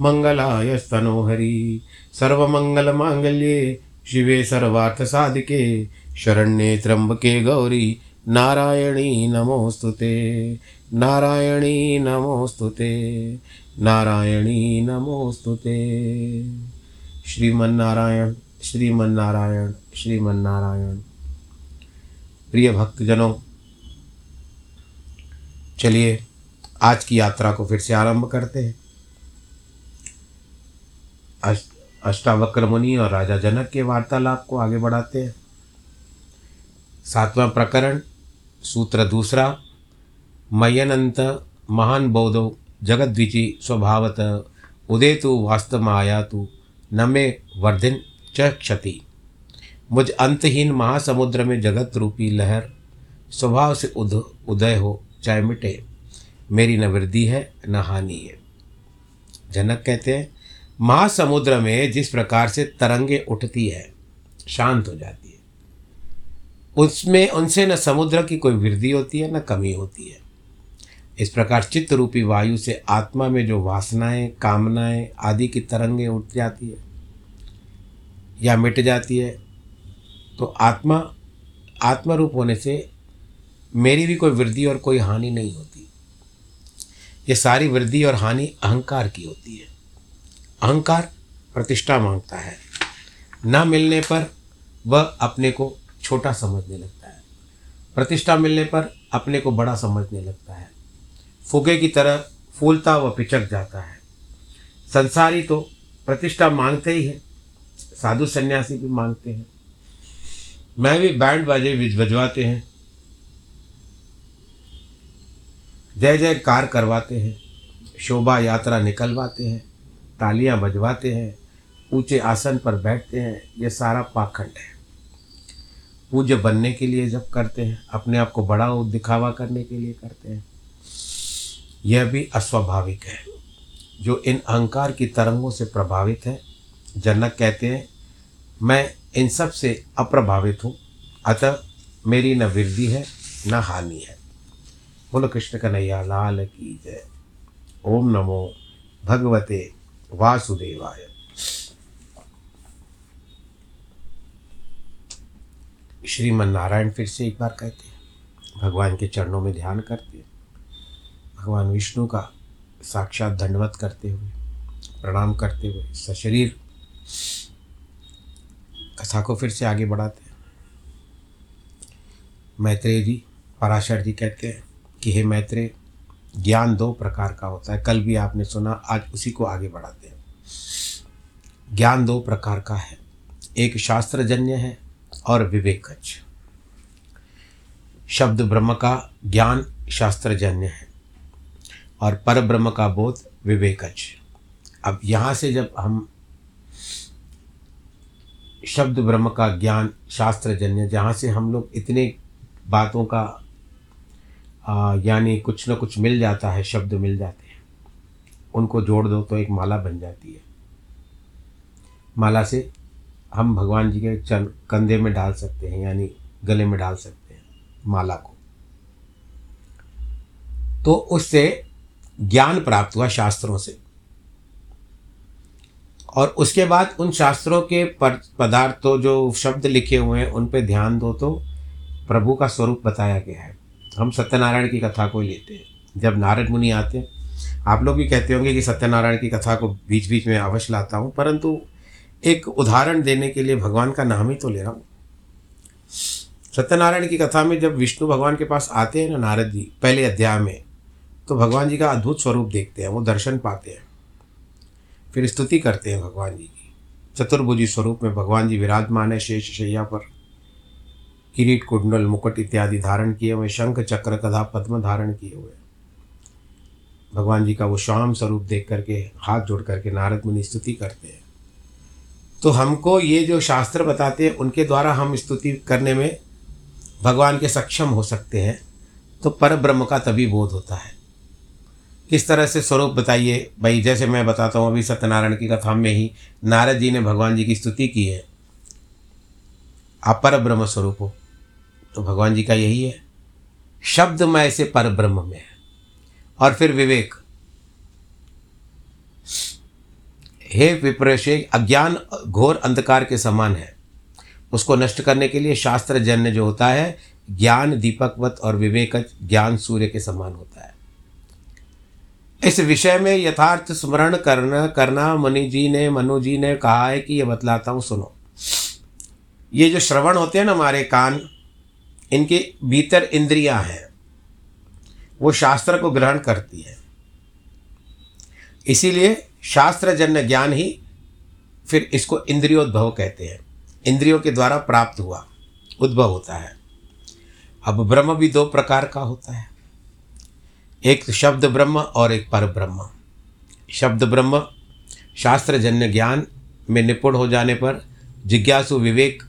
मङ्गलाय स्तनोहरि सर्वमङ्गलमाङ्गल्ये शिवे सर्वार्थसाधिके, शरण्ये त्र्यम्बके गौरी। नारायणी नमोऽस्तु ते नारायणी नमोऽस्तु ते नारायणी नमोऽस्तु ते श्रीमन्नारायण श्रीमन्नारायण श्रीमन्नारायण। प्रिय भक्तजनों, चलिए आज की यात्रा को फिर से आरंभ करते हैं। अष्टावक्र मुनि और राजा जनक के वार्तालाप को आगे बढ़ाते हैं। सातवां प्रकरण, सूत्र दूसरा मयनंत महान बौद्धो, जगद्विची स्वभावत, उदेतु वास्तमायातु न मे वर्धिन च क्षति मुझ अंतहीन महासमुद्र में जगत रूपी लहर, स्वभाव से उद, उदय हो, चाहे मिटे। मेरी न वृद्धि है, न हानि है। जनक कहते हैं महासमुद्र में जिस प्रकार से तरंगे उठती है, शांत हो जाती है। उसमें, उनसे न समुद्र की कोई वृद्धि होती है, न कमी होती है। इस प्रकार चित्त रूपी वायु से आत्मा में जो वासनाएँ, कामनाएँ आदि की तरंगें उठ जाती है या मिट जाती है तो आत्मा, आत्मरूप होने से मेरी भी कोई वृद्धि और कोई हानि नहीं होती। ये सारी वृद्धि और हानि अहंकार की होती है। अहंकार प्रतिष्ठा माँगता है। न मिलने पर वह अपने को छोटा समझने लगता है। प्रतिष्ठा मिलने पर अपने को बड़ा समझने लगता है। फुगे की तरह फूलता व पिचक जाता है। संसारी तो प्रतिष्ठा मांगते ही है। साधु सन्यासी भी मांगते हैं। मैं भी बैंड बाजे बजवाते हैं। जय जय कार करवाते हैं। शोभा यात्रा निकलवाते हैं। तालियाँ बजवाते हैं, ऊँचे आसन पर बैठते हैं, ये सारा पाखंड है। पूज्य बनने के लिए जब करते हैं, अपने आप को बड़ा दिखावा करने के लिए करते हैं, यह भी अस्वाभाविक है। जो इन अहंकार की तरंगों से प्रभावित है, जनक कहते हैं, मैं इन सबसे अप्रभावित हूँ, अतः मेरी न वृद्धि है, न हानि है। बोलो कृष्ण कन्हैया, लाल की जय। ओम नमो भगवते वासुदेवाय। श्रीमन नारायण फिर से एक बार कहते हैं, भगवान के चरणों में ध्यान करते हैं। भगवान विष्णु का साक्षात दंडवत करते हुए, प्रणाम करते हुए, सशरीर कथा को फिर से आगे बढ़ाते हैं। मैत्रेय जी, पराशर जी कहते हैं कि, हे मैत्रेय ज्ञान दो प्रकार का होता है। कल भी आपने सुना, आज उसी को आगे बढ़ाते हैं। ज्ञान दो प्रकार का है। एक शास्त्रजन्य है और विवेकज। शब्द ब्रह्म का ज्ञान शास्त्रजन्य है और पर ब्रह्म का बोध विवेकज। अब यहाँ से जब हम शब्द ब्रह्म का ज्ञान शास्त्रजन्य, जहाँ से हम लोग इतने बातों का यानी कुछ न कुछ मिल जाता है, शब्द मिल जाते हैं। उनको जोड़ दो तो एक माला बन जाती है। माला से हम भगवान जी के चन कंधे में डाल सकते हैं, यानी गले में डाल सकते हैं माला को। तो उससे ज्ञान प्राप्त हुआ शास्त्रों से। और उसके बाद उन शास्त्रों के पदार्थों जो शब्द लिखे हुए हैं, उन पर ध्यान दो तो प्रभु का स्वरूप बताया गया है। हम सत्यनारायण की कथा को ही लेते हैं। जब नारद मुनि आते हैं, आप लोग भी कहते होंगे कि सत्यनारायण की कथा को बीच बीच में अवश्य लाता हूँ, परंतु एक उदाहरण देने के लिए भगवान का नाम ही तो ले रहा हूँ। सत्यनारायण की कथा में जब विष्णु भगवान के पास आते हैं ना नारद जी, पहले अध्याय में तो भगवान जी का अद्भुत स्वरूप देखते हैं, वो दर्शन पाते हैं। फिर स्तुति करते हैं भगवान जी की। चतुर्भुजी स्वरूप में भगवान जी विराजमान है शेष शैया पर। किरीट कुंडल, मुकुट इत्यादि धारण किए हुए, शंख चक्र कथा पद्म धारण किए हुए। भगवान जी का वो श्याम स्वरूप देख करके, हाथ जोड़ करके नारद मुनि स्तुति करते हैं। तो हमको ये जो शास्त्र बताते हैं, उनके द्वारा हम स्तुति करने में भगवान के सक्षम हो सकते हैं तो पर ब्रह्म का तभी बोध होता है। किस तरह से स्वरूप बताइए? भाई, जैसे मैं बताता हूँ, अभी सत्यनारायण की कथा में ही नारद जी ने भगवान जी की स्तुति की है। आप पर ब्रह्म स्वरूप हो। तो भगवान जी का यही है। शब्द में ऐसे पर ब्रह्म में है। और फिर विवेक। हे विप्रशे अज्ञान घोर अंधकार के समान है। उसको नष्ट करने के लिए शास्त्र जन्य जो होता है, ज्ञान दीपकवत और विवेक ज्ञान सूर्य के समान होता है। इस विषय में यथार्थ स्मरण करना करना, मुनि जी ने, मनु जी ने कहा है कि ये बतलाता हूँ, सुनो। ये जो श्रवण होते हैं ना हमारे कान इनके भीतर इंद्रियाँ हैं। वो शास्त्र को ग्रहण करती है। इसीलिए शास्त्रजन्य ज्ञान ही फिर इसको इंद्रियोद्भव कहते हैं। इंद्रियों के द्वारा प्राप्त हुआ, उद्भव होता है। अब ब्रह्म भी दो प्रकार का होता है। एक शब्द ब्रह्म और एक पर ब्रह्म शब्द ब्रह्म शास्त्रजन्य ज्ञान में निपुण हो जाने पर जिज्ञासु विवेक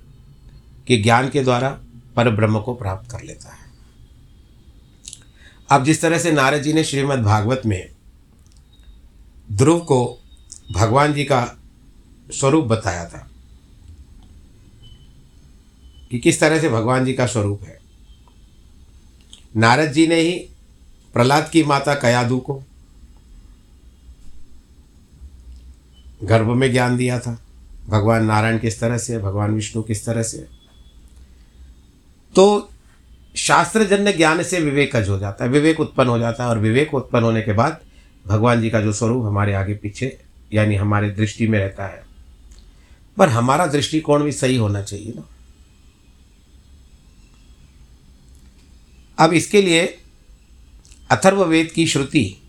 के ज्ञान के द्वारा पर ब्रह्म को प्राप्त कर लेता है। अब जिस तरह से नारद जी ने श्रीमद् भागवत में ध्रुव को भगवान जी का स्वरूप बताया था कि किस तरह से भगवान जी का स्वरूप है। नारद जी ने ही प्रहलाद की माता कयादू को गर्भ में ज्ञान दिया था। भगवान नारायण किस तरह से, भगवान विष्णु किस तरह से तो शास्त्रजन्य ज्ञान से विवेकज हो जाता है। विवेक उत्पन्न हो जाता है और विवेक उत्पन्न होने के बाद भगवान जी का जो स्वरूप हमारे आगे पीछे, यानी हमारे दृष्टि में रहता है। पर हमारा दृष्टिकोण भी सही होना चाहिए ना। अब इसके लिए अथर्ववेद की श्रुति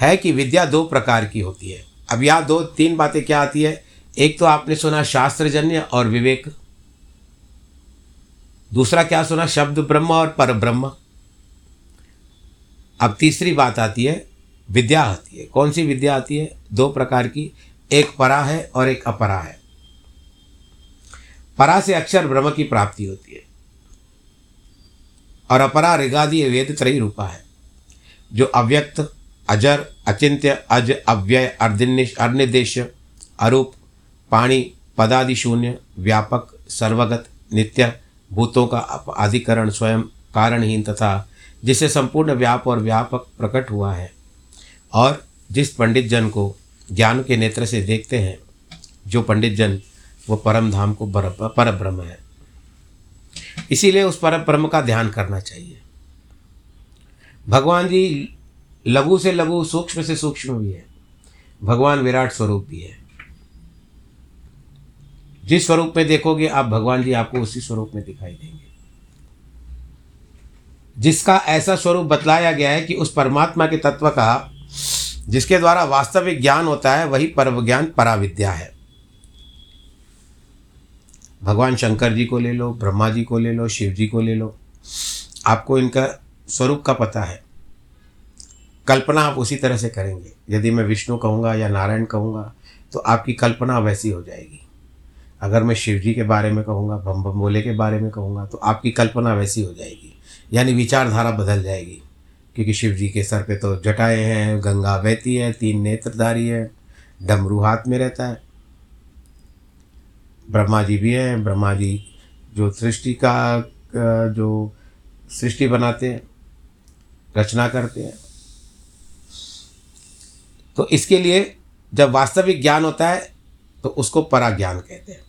है कि विद्या दो प्रकार की होती है। अब यहाँ दो, तीन बातें क्या आती है? एक तो आपने सुना शास्त्रजन्य और विवेक। दूसरा क्या सुना? शब्द ब्रह्म और पर ब्रह्म अब तीसरी बात आती है, विद्या आती है। कौन सी विद्या आती है? दो प्रकार की, एक परा है और एक अपरा है। परा से अक्षर ब्रह्म की प्राप्ति होती है। और अपरा ऋगादि वेद त्रय रूपा है। जो अव्यक्त, अजर, अचिंत्य, अज, अव्यय अर्दिनिश अर्निदेश, अरूप, पाणी, पदादि शून्य, व्यापक, सर्वगत, नित्य भूतों का अधिकरण स्वयं कारणहीन तथा जिसे संपूर्ण व्याप और व्यापक प्रकट हुआ है। और जिस पंडित जन को ज्ञान के नेत्र से देखते हैं, जो पंडित जन वो परम धाम को पर ब्रह्म है। इसीलिए उस पर ब्रह्म का ध्यान करना चाहिए। भगवान जी लघु से लघु, सूक्ष्म से सूक्ष्म भी है। भगवान विराट स्वरूप भी है। जिस स्वरूप में देखोगे, आप भगवान जी आपको उसी स्वरूप में दिखाई देंगे। जिसका ऐसा स्वरूप बतलाया गया है कि उस परमात्मा के तत्व का, जिसके द्वारा वास्तविक ज्ञान होता है, वही परम ज्ञान पराविद्या है। भगवान शंकर जी को ले लो, ब्रह्मा जी को ले लो, शिव जी को ले लो, आपको इनका स्वरूप का पता है। कल्पना आप उसी तरह से करेंगे। यदि मैं विष्णु कहूँगा या नारायण कहूँगा तो आपकी कल्पना वैसी हो जाएगी। अगर मैं शिव जी के बारे में कहूँगा बम बम बोले के बारे में कहूँगा तो आपकी कल्पना वैसी हो जाएगी। यानी विचारधारा बदल जाएगी। क्योंकि शिव जी के सर पे तो जटाएँ हैं, गंगा बहती है, तीन नेत्रधारी है, डमरू हाथ में रहता है। ब्रह्मा जी भी हैं ब्रह्मा जी जो सृष्टि का जो सृष्टि बनाते हैं, रचना करते हैं। तो इसके लिए जब वास्तविक ज्ञान होता है तो उसको परा ज्ञान कहते हैं।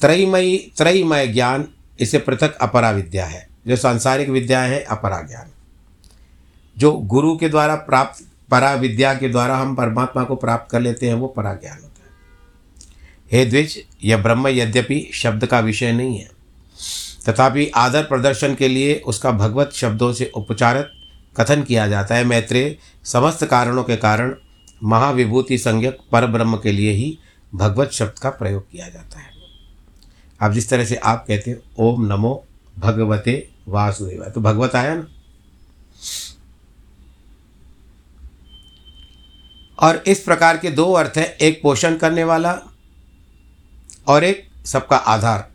त्रयमयी त्रयमय ज्ञान, इसे पृथक अपरा विद्या है। जो सांसारिक विद्या है, अपरा ज्ञान। जो गुरु के द्वारा प्राप्त, परा विद्या के द्वारा हम परमात्मा को प्राप्त कर लेते हैं, वो परा ज्ञान होता है। हे द्विज, यह ब्रह्म यद्यपि शब्द का विषय नहीं है। तथापि आदर प्रदर्शन के लिए उसका भगवत शब्दों से उपचारित, कथन किया जाता है मैत्रेय, समस्त कारणों के कारण महाविभूति संज्ञक पर ब्रह्म के लिए ही भगवत शब्द का प्रयोग किया जाता है। अब जिस तरह से आप कहते हो, ओम नमो भगवते वासुदेव तो भगवत आया ना? और इस प्रकार के दो अर्थ हैं, एक पोषण करने वाला और एक सबका आधार,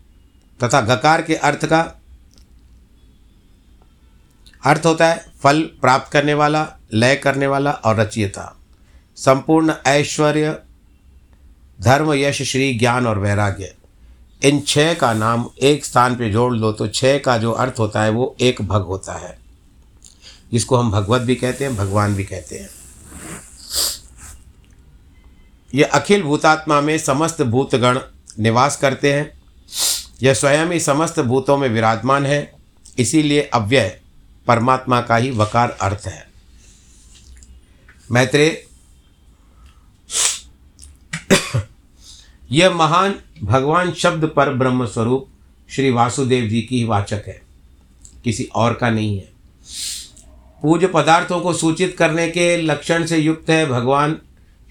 तथा गकार के अर्थ का अर्थ होता है फल प्राप्त करने वाला, लय करने वाला और रचयिता। संपूर्ण ऐश्वर्य, धर्म, यश, श्री, ज्ञान और वैराग्य। इन छह का नाम एक स्थान पे जोड़ लो तो छह का जो अर्थ होता है वो एक भग होता है। जिसको हम भगवत भी कहते हैं, भगवान भी कहते हैं। ये अखिल भूतात्मा में समस्त भूतगण निवास करते हैं। यह स्वयं ही समस्त भूतों में विराजमान है। इसीलिए अव्यय परमात्मा का ही वकार अर्थ है। मैत्रेय यह महान भगवान शब्द पर ब्रह्म स्वरूप श्री वासुदेव जी की वाचक है। किसी और का नहीं है। पूज्य पदार्थों को सूचित करने के लक्षण से युक्त है भगवान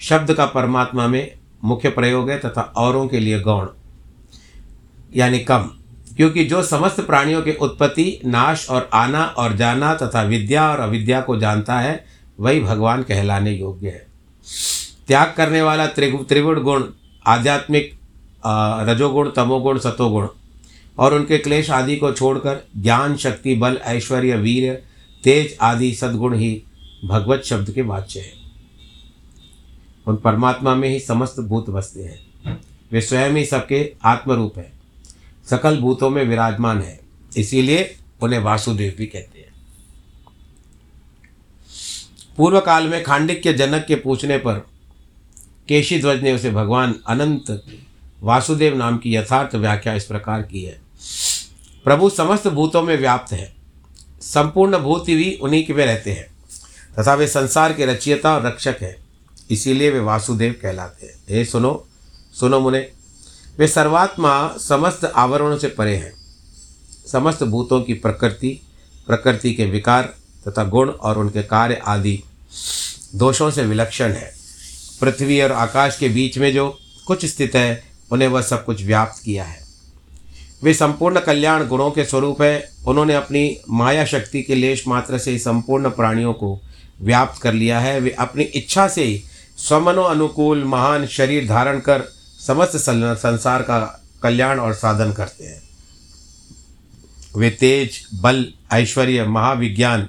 शब्द का परमात्मा में मुख्य प्रयोग है तथा औरों के लिए गौण, यानी कम। क्योंकि जो समस्त प्राणियों के उत्पत्ति, नाश और आना और जाना तथा विद्या और अविद्या को जानता है, वही भगवान कहलाने योग्य है। त्याग करने वाला त्रिगुण गुण आध्यात्मिक रजोगुण, तमोगुण सतोगुण और उनके क्लेश आदि को छोड़कर ज्ञान, शक्ति, बल, ऐश्वर्य, वीर, तेज आदि सद्गुण ही भगवत शब्द के वाच्य हैं। उन परमात्मा में ही समस्त भूत बसते हैं। वे स्वयं ही सबके आत्मरूप हैं। सकल भूतों में विराजमान है। इसीलिए उन्हें वासुदेव भी कहते हैं। पूर्व काल में खांडिक्य जनक के पूछने पर केशी ध्वज ने उसे भगवान अनंत वासुदेव नाम की यथार्थ व्याख्या इस प्रकार की है। प्रभु समस्त भूतों में व्याप्त है। संपूर्ण भूत भी उन्हीं के में रहते हैं। तथा वे संसार के रचयिता और रक्षक हैं। इसीलिए वे वासुदेव कहलाते हैं। हे सुनो सुनो मुने, वे सर्वात्मा समस्त आवरणों से परे हैं। समस्त भूतों की प्रकृति प्रकृति के विकार तथा गुण और उनके कार्य आदि दोषों से विलक्षण है। पृथ्वी और आकाश के बीच में जो कुछ स्थित है, उन्हें वह सब कुछ व्याप्त किया है। वे संपूर्ण कल्याण गुणों के स्वरूप हैं। उन्होंने अपनी माया शक्ति के लेश मात्र से संपूर्ण प्राणियों को व्याप्त कर लिया है। वे अपनी इच्छा से ही स्वमनो अनुकूल महान शरीर धारण कर समस्त संसार का कल्याण और साधन करते हैं। वे तेज, बल, ऐश्वर्य, महाविज्ञान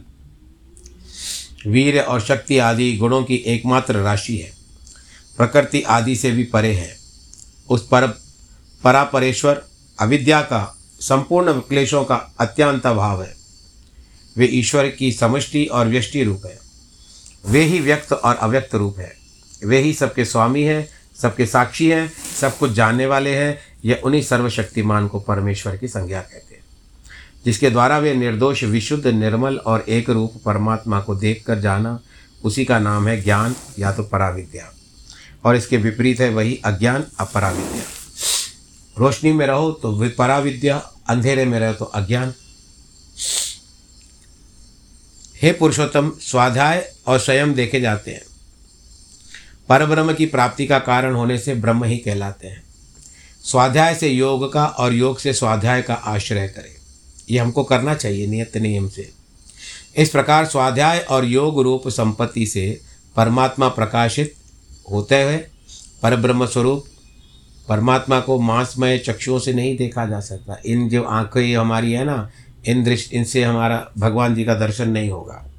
वीर और शक्ति आदि गुणों की एकमात्र राशि है। प्रकृति आदि से भी परे है। उस पर परापरेश्वर, अविद्या का संपूर्ण क्लेशों का अत्यंत भाव है। वे ईश्वर की समष्टि और व्यष्टि रूप है। वे ही व्यक्त और अव्यक्त रूप है। वे ही सबके स्वामी हैं, सबके साक्षी हैं, सब कुछ जानने वाले हैं। यह उन्हीं सर्वशक्तिमान को परमेश्वर की संज्ञा कहते हैं। जिसके द्वारा वे निर्दोष, विशुद्ध, निर्मल और एक रूप परमात्मा को देखकर जाना, उसी का नाम है ज्ञान या तो पराविद्या। और इसके विपरीत है वही अज्ञान अपराविद्या। रोशनी में रहो तो पराविद्या अंधेरे में रहो तो अज्ञान। हे पुरुषोत्तम, स्वाध्याय और स्वयं देखे जाते हैं। परब्रह्म की प्राप्ति का कारण होने से ब्रह्म ही कहलाते हैं। स्वाध्याय से योग का और योग से स्वाध्याय का आश्रय करें। ये हमको करना चाहिए नियत नियम से। इस प्रकार स्वाध्याय और योग रूप संपत्ति से परमात्मा प्रकाशित होते हुए परब्रह्म स्वरूप परमात्मा को मांसमय चक्षुओं से नहीं देखा जा सकता। इन जो आँखें हमारी है ना, इन दृष्टि, इनसे हमारा भगवान जी का दर्शन नहीं होगा।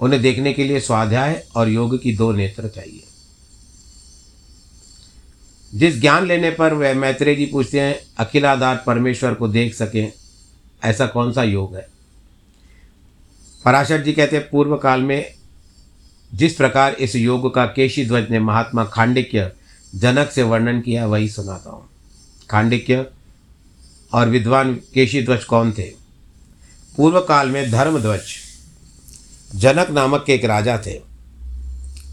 उन्हें देखने के लिए स्वाध्याय और योग की दो नेत्र चाहिए। जिस ज्ञान लेने पर वह मैत्रेय जी पूछते हैं, अखिलाधार परमेश्वर को देख सकें, ऐसा कौन सा योग है? पराशर जी कहते हैं, पूर्व काल में जिस प्रकार इस योग का केशी ध्वज ने महात्मा खांडिक्य जनक से वर्णन किया, वही सुनाता हूँ। खांडिक्य और विद्वान केशी ध्वज कौन थे? पूर्व काल में धर्मध्वज जनक नामक के एक राजा थे।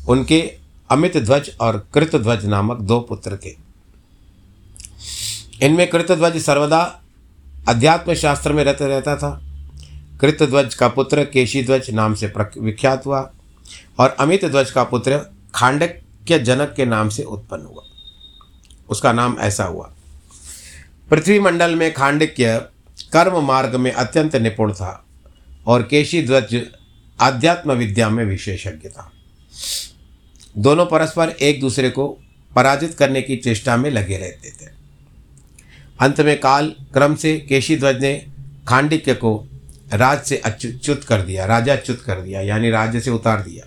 उनके अमित ध्वज और कृतध्वज नामक दो पुत्र थे। इनमें कृतध्वज सर्वदा अध्यात्म शास्त्र में रहता रहता था। कृतध्वज का पुत्र केशीध्वज नाम से विख्यात हुआ और अमित ध्वज का पुत्र खांडक्य जनक के नाम से उत्पन्न हुआ। उसका नाम ऐसा हुआ। पृथ्वी मंडल में खांडक्य कर्म मार्ग में अत्यंत निपुण था और केशी ध्वज आध्यात्म विद्या में विशेषज्ञ था। दोनों परस्पर एक दूसरे को पराजित करने की चेष्टा में लगे रहते थे। अंत में काल क्रम से केशी ध्वज ने खांडिक्य को राज से अच्युत कर दिया, राजा अच्युत कर दिया, यानी राज्य से उतार दिया।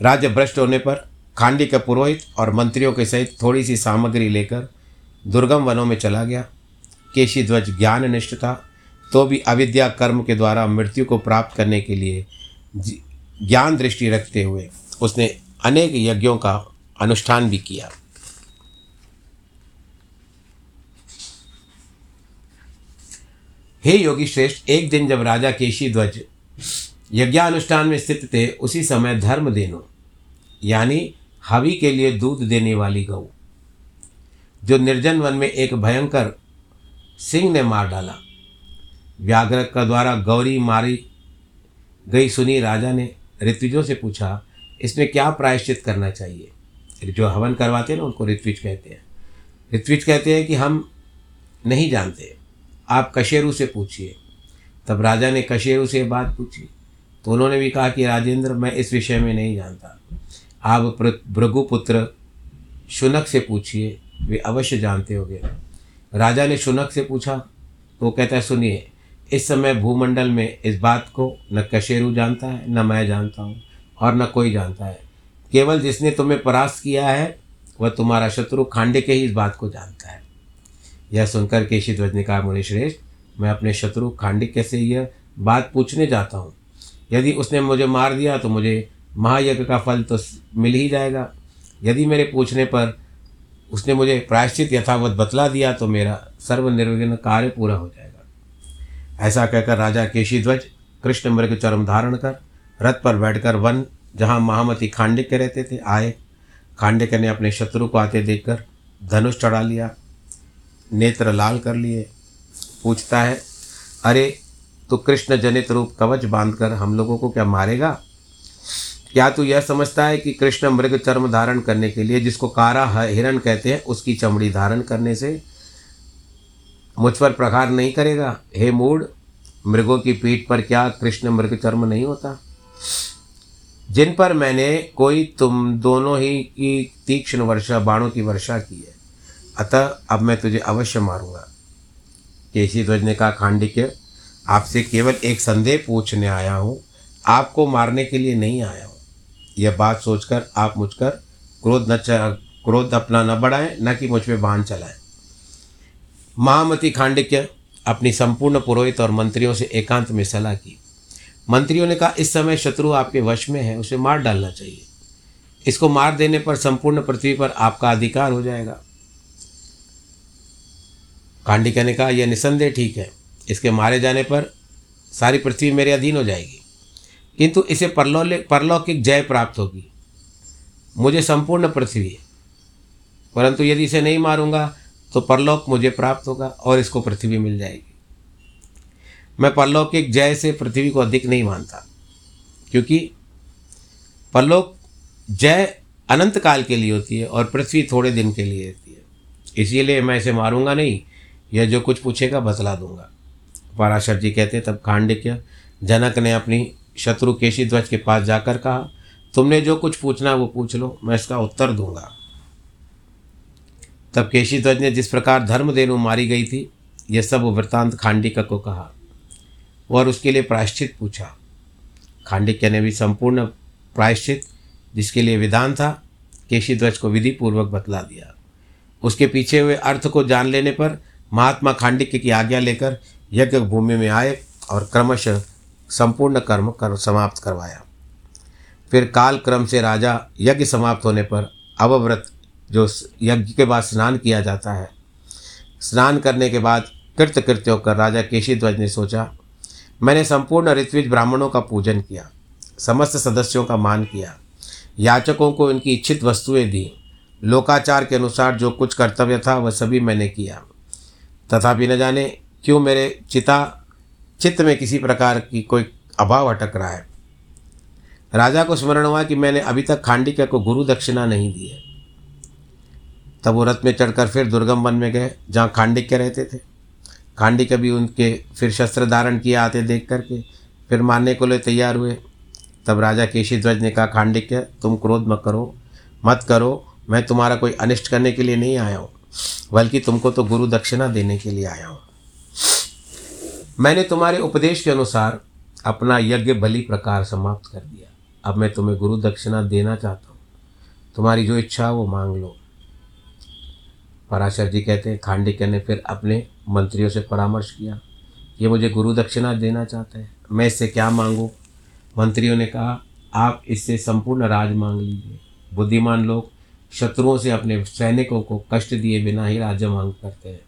राज्य भ्रष्ट होने पर खांडिक्य पुरोहित और मंत्रियों के सहित थोड़ी सी सामग्री लेकर दुर्गम वनों में चला गया। केशी ध्वज ज्ञान निष्ठ था तो भी अविद्या कर्म के द्वारा मृत्यु को प्राप्त करने के लिए ज्ञान दृष्टि रखते हुए उसने अनेक यज्ञों का अनुष्ठान भी किया। हे योगी श्रेष्ठ एक दिन जब राजा केशी ध्वज यज्ञानुष्ठान में स्थित थे, उसी समय धर्म देनो, यानी हवि के लिए दूध देने वाली गऊ, जो निर्जन वन में एक भयंकर सिंह ने मार डाला। व्याघ्र का द्वारा गौरी मारी गई सुनी राजा ने ऋत्विजों से पूछा, इसमें क्या प्रायश्चित करना चाहिए? जो हवन करवाते हैं ना, उनको ऋत्विज कहते हैं। ऋत्विज कहते हैं कि हम नहीं जानते। आप कशेरु से पूछिए। तब राजा ने कशेरु से बात पूछी। तो उन्होंने भी कहा कि, राजेंद्र, मैं इस विषय में नहीं जानता। आप भृगुपुत्र शुनक से पूछिए, वे अवश्य जानते होंगे। राजा ने शुनक से पूछा। तो वो कहता है, सुनिए, इस समय भूमंडल में इस बात को न कशेरु जानता है, न मैं जानता हूँ, और न कोई जानता है। केवल जिसने तुम्हें परास्त किया है, वह तुम्हारा शत्रु खांडे के ही इस बात को जानता है। यह सुनकर केशी ध्वज ने कहा मुनिश्रेष्ठ मैं अपने शत्रु खांडिक्य से यह बात पूछने जाता हूँ। यदि उसने मुझे मार दिया तो मुझे महायज्ञ का फल तो मिल ही जाएगा। यदि मेरे पूछने पर उसने मुझे प्रायश्चित यथावत बतला दिया तो मेरा सर्वनिर्विघ्न कार्य पूरा हो जाएगा। ऐसा कहकर राजा केशी ध्वज कृष्ण मृग चरम धारण कर, रथ पर बैठकर वन जहाँ महामती खांडिक्य रहते थे, आए। खांडिक्य ने अपने शत्रु को आते देखकर धनुष चढ़ा लिया। नेत्र लाल कर लिए, पूछता है, अरे तो कृष्ण जनित रूप कवच बांधकर हम लोगों को क्या मारेगा? क्या तू यह समझता है कि कृष्ण मृग चर्म धारण करने के लिए जिसको कारा हिरण कहते हैं, उसकी चमड़ी धारण करने से मुझ पर प्रहार नहीं करेगा? हे मूड मृगों की पीठ पर क्या कृष्ण मृग चर्म नहीं होता? जिन पर मैंने कोई तुम दोनों ही की तीक्ष्ण वर्षा, बाणों की वर्षा की है अतः अब मैं तुझे अवश्य मारूँगा। केसी ध्वज ने कहा खांडिक्य आपसे केवल एक संदेह पूछने आया हूँ। आपको मारने के लिए नहीं आया हूँ। यह बात सोचकर आप मुझकर क्रोध न क्रोध अपना न बढ़ाएँ, न कि मुझ पर बाँध चलाएँ। महामती खांडिक्य अपनी संपूर्ण पुरोहित और मंत्रियों से एकांत में सलाह की। मंत्रियों ने कहा, इस समय शत्रु आपके वश में है, उसे मार डालना चाहिए। इसको मार देने पर संपूर्ण पृथ्वी पर आपका अधिकार हो जाएगा। कांडिका ने कहा यह निसंदेह ठीक है। इसके मारे जाने पर सारी पृथ्वी मेरे अधीन हो जाएगी। किंतु इसे परलौ परलौकिक जय प्राप्त होगी। मुझे संपूर्ण पृथ्वी है। परंतु यदि इसे नहीं मारूँगा तो परलोक मुझे प्राप्त होगा और इसको पृथ्वी मिल जाएगी। मैं परलौकिक जय से पृथ्वी को अधिक नहीं मानता, क्योंकि परलोक जय अनंत काल के लिए होती है और पृथ्वी थोड़े दिन के लिए होती है। इसीलिए मैं इसे मारूँगा नहीं यह जो कुछ पूछेगा बतला दूँगा। पराशर जी कहते, तब खांडिक्य, जनक ने अपनी शत्रु केशी ध्वज के पास जाकर कहा, तुमने जो कुछ पूछना वो पूछ लो, मैं इसका उत्तर दूँगा। तब केशी ध्वज ने जिस प्रकार धर्मदेनु मारी गई थी यह सब वृतांत खांडिका को कहा और उसके लिए प्रायश्चित पूछा। खांडिक्य ने भी संपूर्ण प्रायश्चित, जिसके लिए विधान था केशी ध्वज को विधि पूर्वक बतला दिया। उसके पीछे हुए अर्थ को जान लेने पर महात्मा खांडिक्य की आज्ञा लेकर यज्ञ भूमि में आए और क्रमशः संपूर्ण कर्म कर समाप्त करवाया। फिर काल क्रम से राजा यज्ञ समाप्त होने पर अवव्रत, जो यज्ञ के बाद स्नान किया जाता है। स्नान करने के बाद कृत्य कृत्य होकर राजा केशीध्वज ने सोचा, मैंने संपूर्ण ऋत्विज ब्राह्मणों का पूजन किया, समस्त सदस्यों का मान किया, याचकों को इनकी इच्छित वस्तुएँ दी। लोकाचार के अनुसार जो कुछ कर्तव्य था, वह सभी मैंने किया। तथापि न जाने क्यों मेरे चिता, चित्त में किसी प्रकार की कोई अभाव अटक रहा है। राजा को स्मरण हुआ कि मैंने अभी तक खांडिका को गुरु दक्षिणा नहीं दी है। तब वो रथ में चढ़कर फिर दुर्गम वन में गए, जहाँ खांडिक्य रहते थे। खांडिक्य भी उनके फिर शस्त्र धारण किए आते देख करके फिर मारने को लिए तैयार हुए। तब राजा केशी ध्वज ने कहा, खांडिक्य, तुम क्रोध मत करो मत करो, मैं तुम्हारा कोई अनिष्ट करने के लिए नहीं आया हूँ। बल्कि तुमको तो गुरु दक्षिणा देने के लिए आया हूँ। मैंने तुम्हारे उपदेश के अनुसार अपना यज्ञ बलि प्रकार समाप्त कर दिया। अब मैं तुम्हें गुरु दक्षिणा देना चाहता हूँ। तुम्हारी जो इच्छा वो मांग लो। पराशर जी कहते हैं खांडिक्य ने फिर अपने मंत्रियों से परामर्श किया ये मुझे गुरु दक्षिणा देना चाहते हैं। मैं इससे क्या मांगूँ? मंत्रियों ने कहा, आप इससे संपूर्ण राज मांग लीजिए। बुद्धिमान लोग शत्रुओं से अपने सैनिकों को कष्ट दिए बिना ही राज्य मांग करते हैं।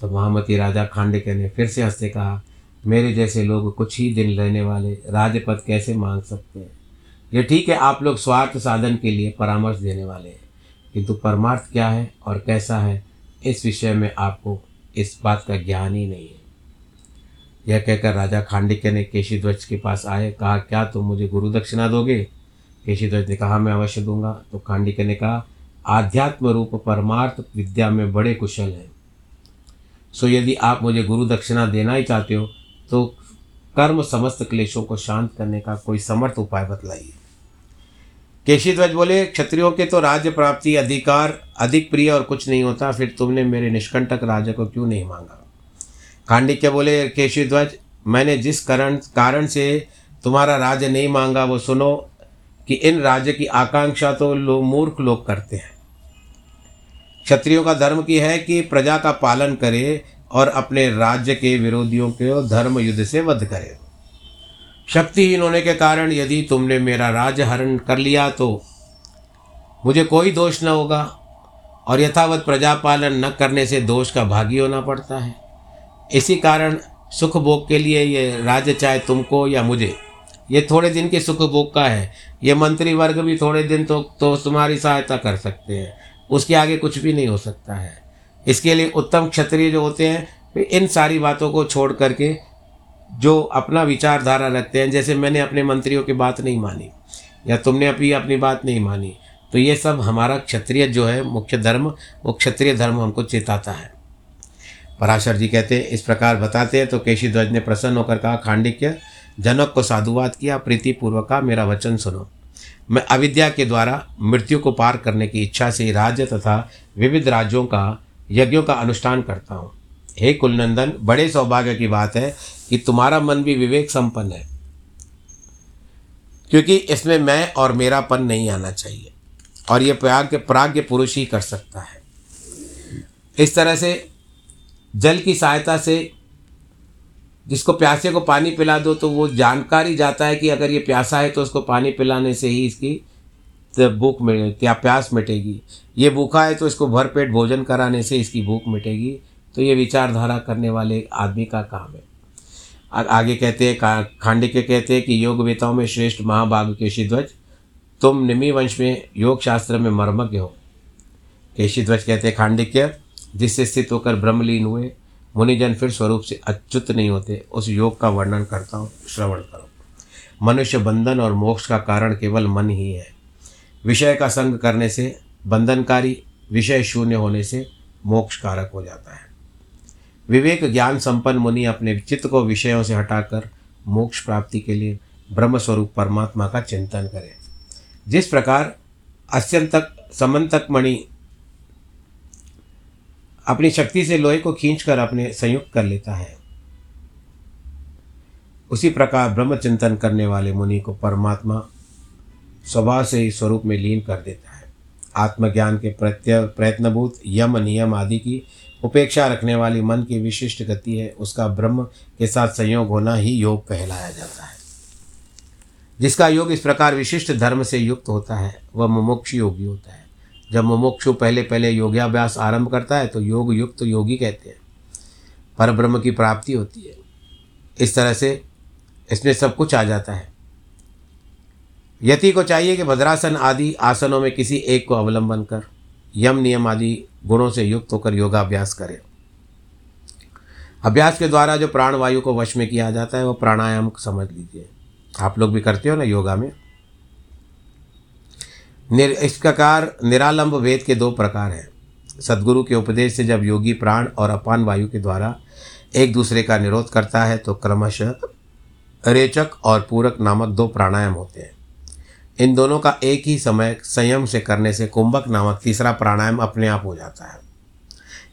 तो महामती राजा खांडिक्य ने फिर से हँसते कहा, मेरे जैसे लोग कुछ ही दिन रहने वाले राजपद कैसे मांग सकते हैं? ये ठीक है, आप लोग स्वार्थ साधन के लिए परामर्श देने वाले हैं, किंतु परमार्थ क्या है और कैसा है, इस विषय में आपको इस बात का ज्ञान ही नहीं है। यह कहकर राजा खांडिक्य ने केशीध्वज के पास आए, कहा, क्या तुम मुझे गुरु दक्षिणा दोगे? केशीध्वज ने कहा, मैं अवश्य दूँगा। तो खांडिक्य ने कहा, आध्यात्म रूप परमार्थ विद्या में बड़े कुशल हैं। सो यदि आप मुझे गुरु दक्षिणा देना ही चाहते हो तो कर्म समस्त क्लेशों को शांत करने का कोई समर्थ उपाय बतलाइए। केशीध्वज बोले, क्षत्रियों के तो राज्य प्राप्ति अधिकार अधिक प्रिय और कुछ नहीं होता, फिर तुमने मेरे निष्कंटक राज्य को क्यों नहीं मांगा? खांडिक्य बोले केशीध्वज मैंने जिस कारण कारण से तुम्हारा राज्य नहीं मांगा, वो सुनो कि इन राज्य की आकांक्षा तो लोग मूर्ख लोग करते हैं। क्षत्रियों का धर्म की है कि प्रजा का पालन करे और अपने राज्य के विरोधियों के धर्म युद्ध से वध करे। शक्तिहीन होने के कारण यदि तुमने मेरा राज्य हरण कर लिया तो मुझे कोई दोष न होगा और यथावत प्रजा पालन न करने से दोष का भागी होना पड़ता है। इसी कारण सुख भोग के लिए ये राज्य चाहे तुमको या मुझे ये थोड़े दिन के सुख भोग का है। ये मंत्री वर्ग भी थोड़े दिन तो तो तुम्हारी सहायता कर सकते हैं। उसके आगे कुछ भी नहीं हो सकता है। इसके लिए उत्तम क्षत्रिय जो होते हैं, वे इन सारी बातों को छोड़ करके जो अपना विचारधारा रखते हैं, जैसे मैंने अपने मंत्रियों की बात नहीं मानी, या तुमने अभी अपनी बात नहीं मानी तो ये सब हमारा क्षत्रिय जो है, मुख्य धर्म, वो क्षत्रिय धर्म हमको चेताता है। पराशर जी कहते हैं, इस प्रकार बताते हैं तो केशी ध्वज ने प्रसन्न होकर कहा, खांडिक्य जनक को साधुवाद किया, प्रीतिपूर्वक का मेरा वचन सुनो। मैं अविद्या के द्वारा मृत्यु को पार करने की इच्छा से राज्य तथा विविध राज्यों का, यज्ञों का अनुष्ठान करता हूँ। हे कुलनंदन, बड़े सौभाग्य की बात है कि तुम्हारा मन भी विवेक संपन्न है। क्योंकि इसमें मैं और मेरापन नहीं आना चाहिए, और ये प्राग्ञ प्राग्ञ पुरुष ही कर सकता है। इस तरह से जल की सहायता से जिसको प्यासे को पानी पिला दो तो वो जानकारी जाता है कि अगर ये प्यासा है तो उसको पानी पिलाने से ही इसकी भूख मिले या प्यास मिटेगी। ये भूखा है तो इसको भरपेट भोजन कराने से इसकी भूख मिटेगी। तो ये विचारधारा करने वाले आदमी का काम है। आगे कहते हैं खांडिक्य कहते हैं कि योग वेताओं में श्रेष्ठ महाभाग केशीध्वज तुम निमि वंश में योग शास्त्र में मर्मज्ञ हो। केशीध्वज कहते हैं खांडिक्य जिससे स्थित होकर ब्रह्मलीन हुए मुनिजन फिर स्वरूप से अच्युत नहीं होते, उस योग का वर्णन करता हूँ, श्रवण करो। मनुष्य बंधन और मोक्ष का कारण केवल मन ही है। विषय का संग करने से, बंधनकारी, विषय शून्य होने से मोक्ष कारक हो जाता है। विवेक ज्ञान संपन्न मुनि अपने चित्त को विषयों से हटाकर मोक्ष प्राप्ति के लिए ब्रह्म स्वरूप परमात्मा का चिंतन करें। जिस प्रकार अत्यंतक समंतक मणि अपनी शक्ति से लोहे को खींचकर अपने संयुक्त कर लेता है। उसी प्रकार ब्रह्म चिंतन करने वाले मुनि को परमात्मा स्वभाव से ही स्वरूप में लीन कर देता है। आत्मज्ञान के प्रत्यय प्रयत्नभूत यम नियम आदि की उपेक्षा रखने वाली मन की विशिष्ट गति है, उसका ब्रह्म के साथ संयोग होना ही योग कहलाया जाता है। जिसका योग इस प्रकार विशिष्ट धर्म से युक्त होता है, वह मुमुक्ष योगी होता है। जब मुमुक्षु पहले पहले योगाभ्यास आरंभ करता है तो योग युक्त तो योगी कहते हैं। पर ब्रह्म की प्राप्ति होती है। इस तरह से इसमें सब कुछ आ जाता है। यति को चाहिए कि भद्रासन आदि आसनों में किसी एक को अवलंबन कर, यम नियम आदि गुणों से युक्त होकर योगाभ्यास करें। अभ्यास के द्वारा जो प्राणवायु को वश में किया जाता है, वो प्राणायाम समझ लीजिए। आप लोग भी करते हो ना योगा में? निर, इस प्रकार निरालंब वेद के दो प्रकार हैं। सदगुरु के उपदेश से जब योगी प्राण और अपान वायु के द्वारा एक दूसरे का निरोध करता है तो क्रमशः रेचक और पूरक नामक दो प्राणायाम होते हैं। इन दोनों का एक ही समय संयम से करने से कुंभक नामक तीसरा प्राणायाम अपने आप हो जाता है।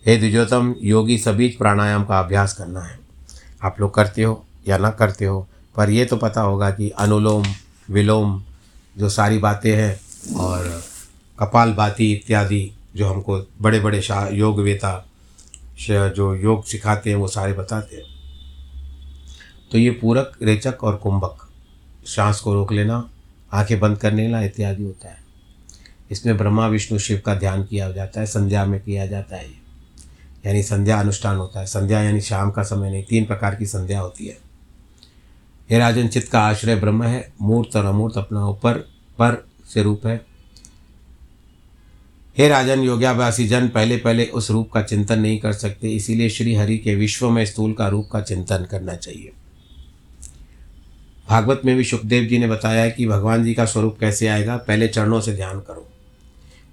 हे द्विजोतम योगी सभी प्राणायाम का अभ्यास करना है। आप लोग करते हो या ना करते हो, पर यह तो पता होगा कि अनुलोम, विलोम जो सारी बातें हैं और कपाल भाती इत्यादि जो हमको बड़े बड़े शाह योग वेता जो योग सिखाते हैं वो सारे बताते हैं। तो ये पूरक, रेचक और कुंभक, सांस को रोक लेना, आँखें बंद करने ला इत्यादि होता है। इसमें ब्रह्मा, विष्णु, शिव का ध्यान किया जाता है, संध्या में किया जाता है। यानी संध्या अनुष्ठान होता है। संध्या यानी शाम का समय नहीं, तीन प्रकार की संध्या होती है। हे राजन चित्त का आश्रय ब्रह्म है। मूर्त और अमूर्त अपना ऊपर पर से रूप है। हे राजन योग्याभ्यासी जन, पहले पहले उस रूप का चिंतन नहीं कर सकते, इसीलिए श्री हरि के विश्व में स्थूल का रूप का चिंतन करना चाहिए। भागवत में भी सुखदेव जी ने बताया कि भगवान जी का स्वरूप कैसे आएगा, पहले चरणों से ध्यान करो।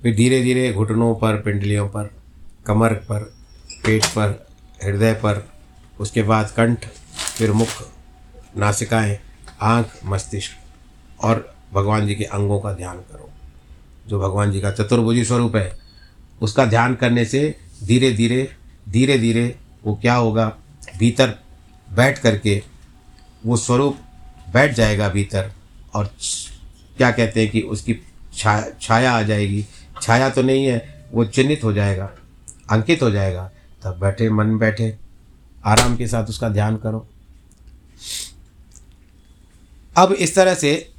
फिर धीरे धीरे घुटनों पर, पिंडलियों पर, कमर पर, पेट पर, हृदय पर, उसके बाद कंठ, फिर मुख, नासिकाएँ, आँख, मस्तिष्क और भगवान जी के अंगों का ध्यान करो। जो भगवान जी का चतुर्भुजी स्वरूप है, उसका ध्यान करने से धीरे धीरे धीरे धीरे वो क्या होगा? भीतर बैठ करके वो स्वरूप बैठ जाएगा भीतर और क्या कहते हैं कि उसकी छा, छाया आ जाएगी। छाया तो नहीं है, वो चिन्हित हो जाएगा, अंकित हो जाएगा। तब बैठे, मन बैठे, आराम के साथ उसका ध्यान करो। अब इस तरह से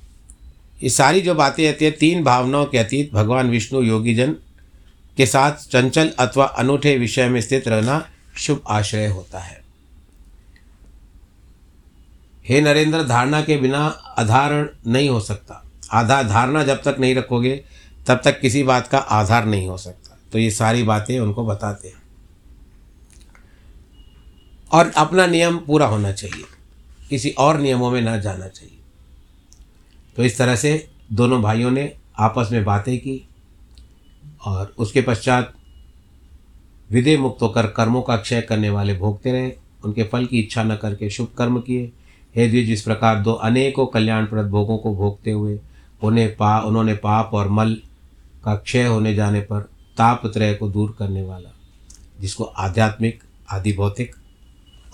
ये सारी जो बातें आती है, तीन भावनाओं के अतीत, भगवान, विष्णु, योगीजन के साथ चंचल अथवा अनूठे विषय में स्थित रहना शुभ आश्रय होता है। हे नरेंद्र, धारणा के बिना आधारण नहीं हो सकता। आधार धारणा जब तक नहीं रखोगे, तब तक किसी बात का आधार नहीं हो सकता। तो ये सारी बातें उनको बताते हैं। और अपना नियम पूरा होना चाहिए। किसी और नियमों में ना जाना चाहिए। तो इस तरह से दोनों भाइयों ने आपस में बातें की और उसके पश्चात विधेय मुक्त होकर कर्मों का क्षय करने वाले भोगते रहे। उनके फल की इच्छा न करके शुभ कर्म किए। हे द्विज इस प्रकार दो अनेकों कल्याणप्रद भोगों को भोगते हुए उन्हें पा, उन्होंने पाप और मल का क्षय होने जाने पर तापत्रय को दूर करने वाला, जिसको आध्यात्मिक आदि भौतिक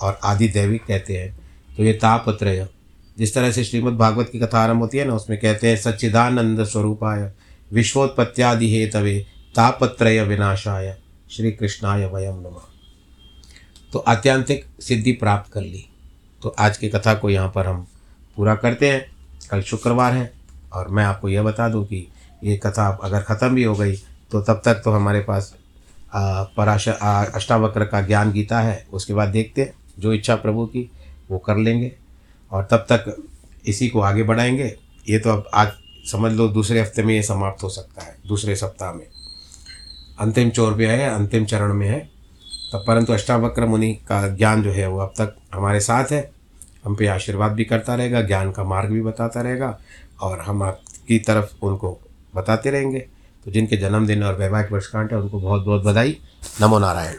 और आदि दैविक कहते हैं तो ये तापत्रय जिस तरह से श्रीमद् भागवत की कथा आरंभ होती है ना, उसमें कहते हैं, सच्चिदानंद स्वरूपाय, विश्वोत्पत्त्यादि हेतवे तापत्रय विनाशाय श्री कृष्णाय वयम नमः। तो आत्यांतिक सिद्धि प्राप्त कर ली। तो आज की कथा को यहाँ पर हम पूरा करते हैं। कल शुक्रवार है, और मैं आपको यह बता दूँ कि ये कथा अगर ख़त्म भी हो गई तो तब तक तो हमारे पास पराशर अष्टावक्र का ज्ञान गीता है। उसके बाद देखते हैं, जो इच्छा प्रभु की, वो कर लेंगे। और तब तक इसी को आगे बढ़ाएँगे। ये तो अब आज समझ लो दूसरे हफ़्ते में ये समाप्त हो सकता है, दूसरे सप्ताह में। अंतिम चोर पे है अंतिम चरण में है। तब परंतु अष्टावक्र मुनि का ज्ञान जो है वो अब तक हमारे साथ है। हम पे आशीर्वाद भी करता रहेगा, ज्ञान का मार्ग भी बताता रहेगा और हम आपकी तरफ़ उनको बताते रहेंगे। तो जिनके जन्मदिन और वैवाहिक वर्षगांठ है, उनको बहुत बहुत बधाई। नमो नारायण।